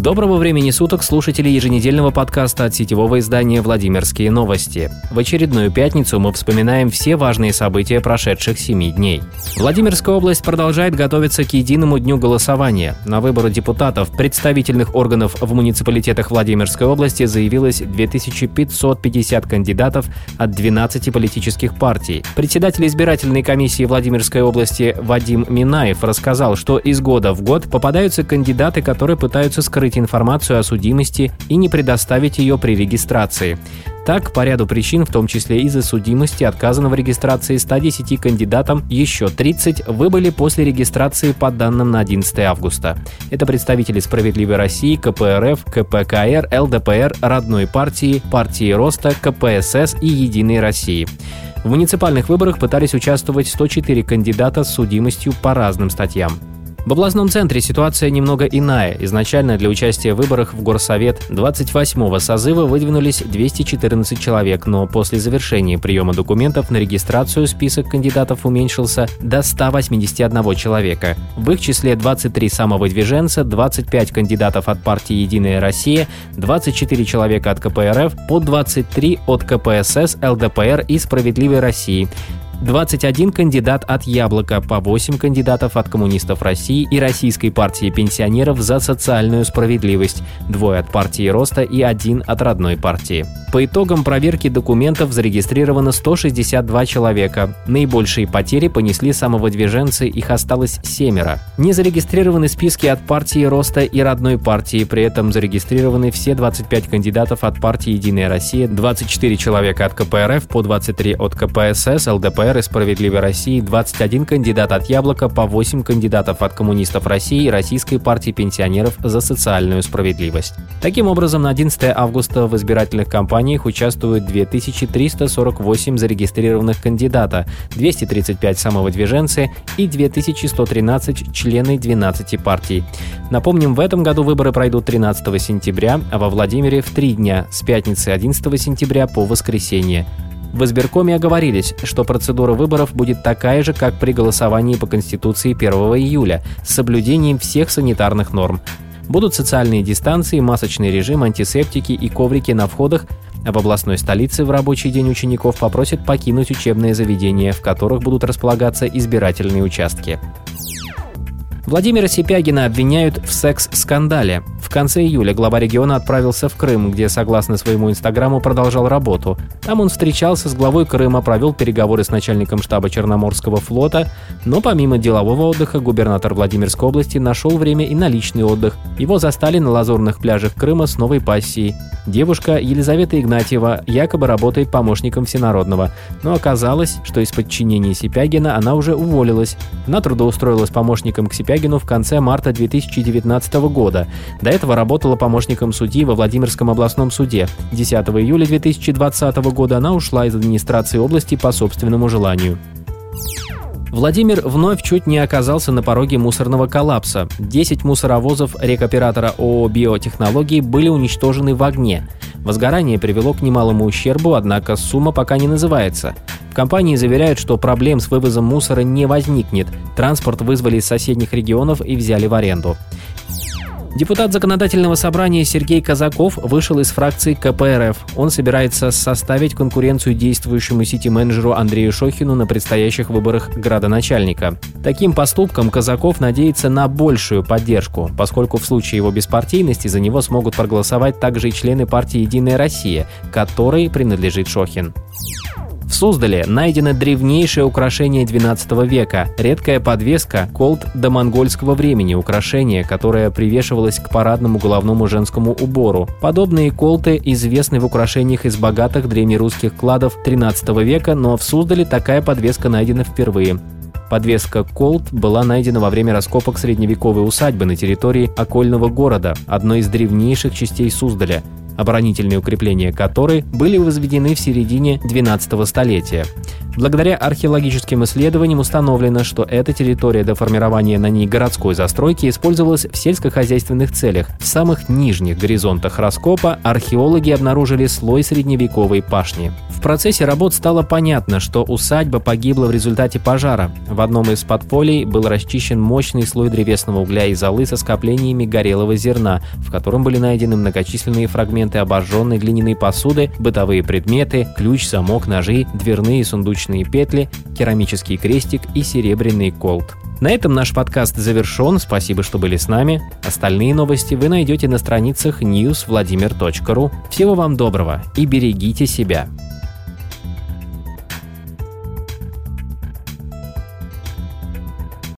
Доброго времени суток, слушатели еженедельного подкаста от сетевого издания «Владимирские новости». В очередную пятницу мы вспоминаем все важные события прошедших семи дней. Владимирская область продолжает готовиться к единому дню голосования. На выборы депутатов представительных органов в муниципалитетах Владимирской области заявилось 2550 кандидатов от 12 политических партий. Председатель избирательной комиссии Владимирской области Вадим Минаев рассказал, что из года в год попадаются кандидаты, которые пытаются скрыть скрыть информацию о судимости и не предоставить ее при регистрации. Так, по ряду причин, в том числе из-за судимости, отказано в регистрации 110 кандидатам, еще 30 выбыли после регистрации по данным на 11 августа. Это представители «Справедливой России», КПРФ, КПКР, ЛДПР, Родной партии, партии Роста, КПСС и Единой России. В муниципальных выборах пытались участвовать 104 кандидата с судимостью по разным статьям. В областном центре ситуация немного иная. Изначально для участия в выборах в Горсовет 28-го созыва выдвинулись 214 человек, но после завершения приема документов на регистрацию список кандидатов уменьшился до 181 человека. В их числе 23 самовыдвиженца, 25 кандидатов от партии «Единая Россия», 24 человека от КПРФ, по 23 от КПСС, ЛДПР и «Справедливой России», 21 кандидат от «Яблока», по 8 кандидатов от коммунистов России и Российской партии пенсионеров за социальную справедливость, двое от партии Роста и один от родной партии. По итогам проверки документов зарегистрировано 162 человека. Наибольшие потери понесли самовыдвиженцы, их осталось семеро. Не зарегистрированы списки от партии Роста и родной партии, при этом зарегистрированы все 25 кандидатов от партии «Единая Россия», 24 человека от КПРФ, по 23 от КПСС, ЛДПР и «Справедливой России» 21 кандидат от «Яблока», по 8 кандидатов от коммунистов России и Российской партии пенсионеров за социальную справедливость. Таким образом, на 11 августа в избирательных кампаниях участвуют 2348 зарегистрированных кандидата, 235 самовыдвиженцы и 2113 члены 12 партий. Напомним, в этом году выборы пройдут 13 сентября, а во Владимире в три дня с пятницы 11 сентября по воскресенье. В избиркоме оговорились, что процедура выборов будет такая же, как при голосовании по Конституции 1 июля, с соблюдением всех санитарных норм. Будут социальные дистанции, масочный режим, антисептики и коврики на входах, в областной столице в рабочий день учеников попросят покинуть учебные заведения, в которых будут располагаться избирательные участки. Владимира Сипягина обвиняют в секс-скандале. В конце июля глава региона отправился в Крым, где, согласно своему инстаграму, продолжал работу. Там он встречался с главой Крыма, провел переговоры с начальником штаба Черноморского флота, но помимо делового отдыха губернатор Владимирской области нашел время и на личный отдых. Его застали на лазурных пляжах Крыма с новой пассией. Девушка Елизавета Игнатьева якобы работает помощником Всенародного, но оказалось, что из подчинения Сипягина она уже уволилась. Она трудоустроилась помощником к Сипягину Корягину в конце марта 2019 года. До этого работала помощником судьи во Владимирском областном суде. 10 июля 2020 года она ушла из администрации области по собственному желанию. Владимир вновь чуть не оказался на пороге мусорного коллапса. 10 мусоровозов рекоператора ООО «Биотехнологии» были уничтожены в огне. Возгорание привело к немалому ущербу, однако сумма пока не называется. Компании заверяют, что проблем с вывозом мусора не возникнет. Транспорт вызвали из соседних регионов и взяли в аренду. Депутат Законодательного собрания Сергей Казаков вышел из фракции КПРФ. Он собирается составить конкуренцию действующему сити-менеджеру Андрею Шохину на предстоящих выборах градоначальника. Таким поступком Казаков надеется на большую поддержку, поскольку в случае его беспартийности за него смогут проголосовать также и члены партии «Единая Россия», которой принадлежит Шохин. Суздале найдено древнейшее украшение XII века – редкая подвеска колт до монгольского времени, украшение, которое привешивалось к парадному головному женскому убору. Подобные колты известны в украшениях из богатых древнерусских кладов XIII века, но в Суздале такая подвеска найдена впервые. Подвеска «Колт» была найдена во время раскопок средневековой усадьбы на территории окольного города, одной из древнейших частей Суздаля. Оборонительные укрепления которой были возведены в середине 12 столетия. Благодаря археологическим исследованиям установлено, что эта территория до формирования на ней городской застройки использовалась в сельскохозяйственных целях. В самых нижних горизонтах раскопа археологи обнаружили слой средневековой пашни. В процессе работ стало понятно, что усадьба погибла в результате пожара. В одном из подполей был расчищен мощный слой древесного угля и золы со скоплениями горелого зерна, в котором были найдены многочисленные фрагменты обожженной глиняной посуды, бытовые предметы, ключ, замок, ножи, дверные сундучки наручные петли, керамический крестик и серебряный колт. На этом наш подкаст завершен. Спасибо, что были с нами. Остальные новости вы найдете на страницах newsvladimir.ru. Всего вам доброго и берегите себя.